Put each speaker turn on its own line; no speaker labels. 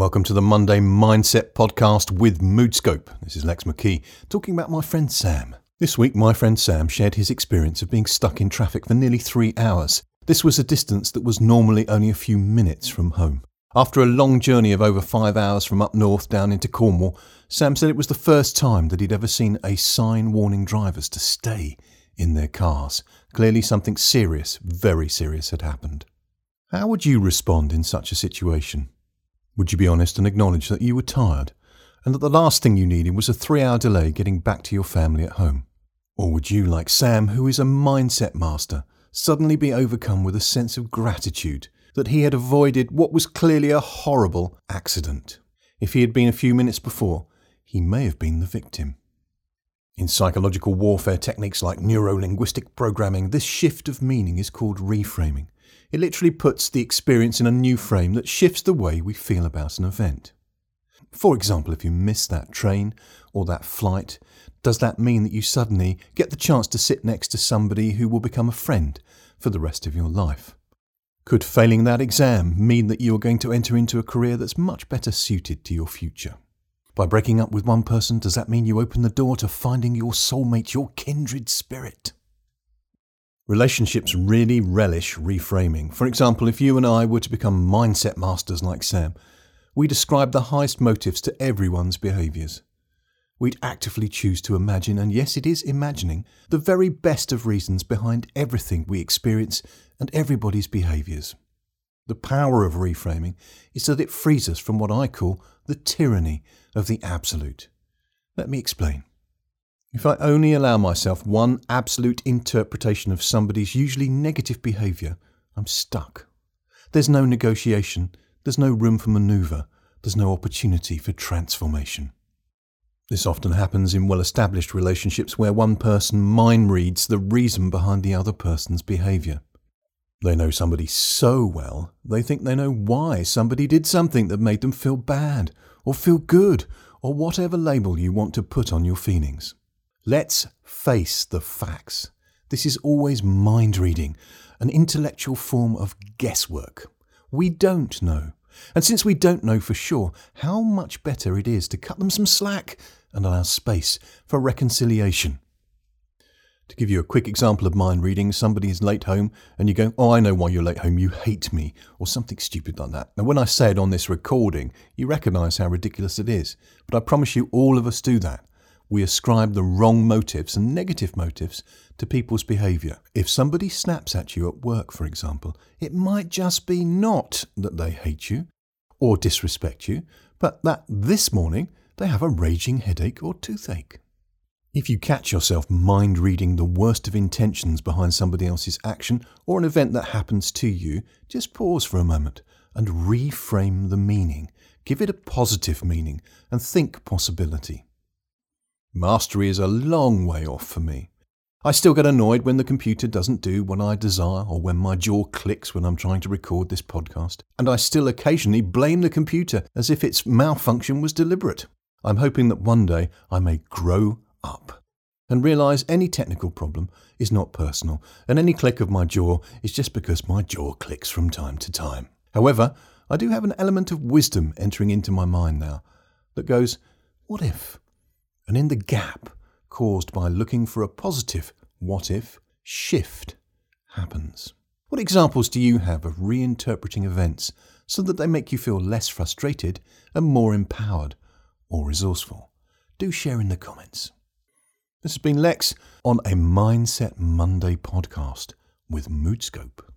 Welcome to the Monday Mindset Podcast with Moodscope. This is Lex McKee talking about my friend Sam. This week, my friend Sam shared his experience of being stuck in traffic for nearly three hours. This was a distance that was normally only a few minutes from home. After a long journey of over five hours from up north down into Cornwall, Sam said it was the first time that he'd ever seen a sign warning drivers to stay in their cars. Clearly, something serious, very serious, had happened. How would you respond in such a situation? Would you be honest and acknowledge that you were tired and that the last thing you needed was a three hour delay getting back to your family at home? Or would you, like Sam, who is a mindset master, suddenly be overcome with a sense of gratitude that he had avoided what was clearly a horrible accident? If he had been a few minutes before, he may have been the victim. In psychological warfare techniques like neuro linguistic programming, this shift of meaning is called reframing. It literally puts the experience in a new frame that shifts the way we feel about an event. For example, if you miss that train or that flight, does that mean that you suddenly get the chance to sit next to somebody who will become a friend for the rest of your life? Could failing that exam mean that you are going to enter into a career that's much better suited to your future? By breaking up with one person, does that mean you open the door to finding your soulmate, your kindred spirit? Relationships really relish reframing. For example, if you and I were to become mindset masters like Sam, we describe the highest motives to everyone's behaviours. We'd actively choose to imagine, and yes, it is imagining, the very best of reasons behind everything we experience and everybody's behaviours. The power of reframing is that it frees us from what I call the tyranny of the absolute. Let me explain. If I only allow myself one absolute interpretation of somebody's usually negative behaviour, I'm stuck. There's no negotiation, there's no room for manoeuvre, there's no opportunity for transformation. This often happens in well established relationships where one person mind reads the reason behind the other person's behaviour. They know somebody so well, they think they know why somebody did something that made them feel bad, or feel good, or whatever label you want to put on your feelings. Let's face the facts. This is always mind reading, an intellectual form of guesswork. We don't know. And since we don't know for sure, how much better it is to cut them some slack and allow space for reconciliation. To give you a quick example of mind reading, somebody is late home and you go, Oh, I know why you're late home, you hate me, or something stupid like that. Now, when I say it on this recording, you recognise how ridiculous it is, but I promise you all of us do that we ascribe the wrong motives and negative motives to people's behaviour. If somebody snaps at you at work, for example, it might just be not that they hate you or disrespect you, but that this morning they have a raging headache or toothache. If you catch yourself mind reading the worst of intentions behind somebody else's action or an event that happens to you, just pause for a moment and reframe the meaning. Give it a positive meaning and think possibility. Mastery is a long way off for me. I still get annoyed when the computer doesn't do what I desire or when my jaw clicks when I'm trying to record this podcast, and I still occasionally blame the computer as if its malfunction was deliberate. I'm hoping that one day I may grow up and realise any technical problem is not personal, and any click of my jaw is just because my jaw clicks from time to time. However, I do have an element of wisdom entering into my mind now that goes, what if? And in the gap caused by looking for a positive what if shift happens. What examples do you have of reinterpreting events so that they make you feel less frustrated and more empowered or resourceful? Do share in the comments. This has been Lex on a Mindset Monday podcast with Moodscope.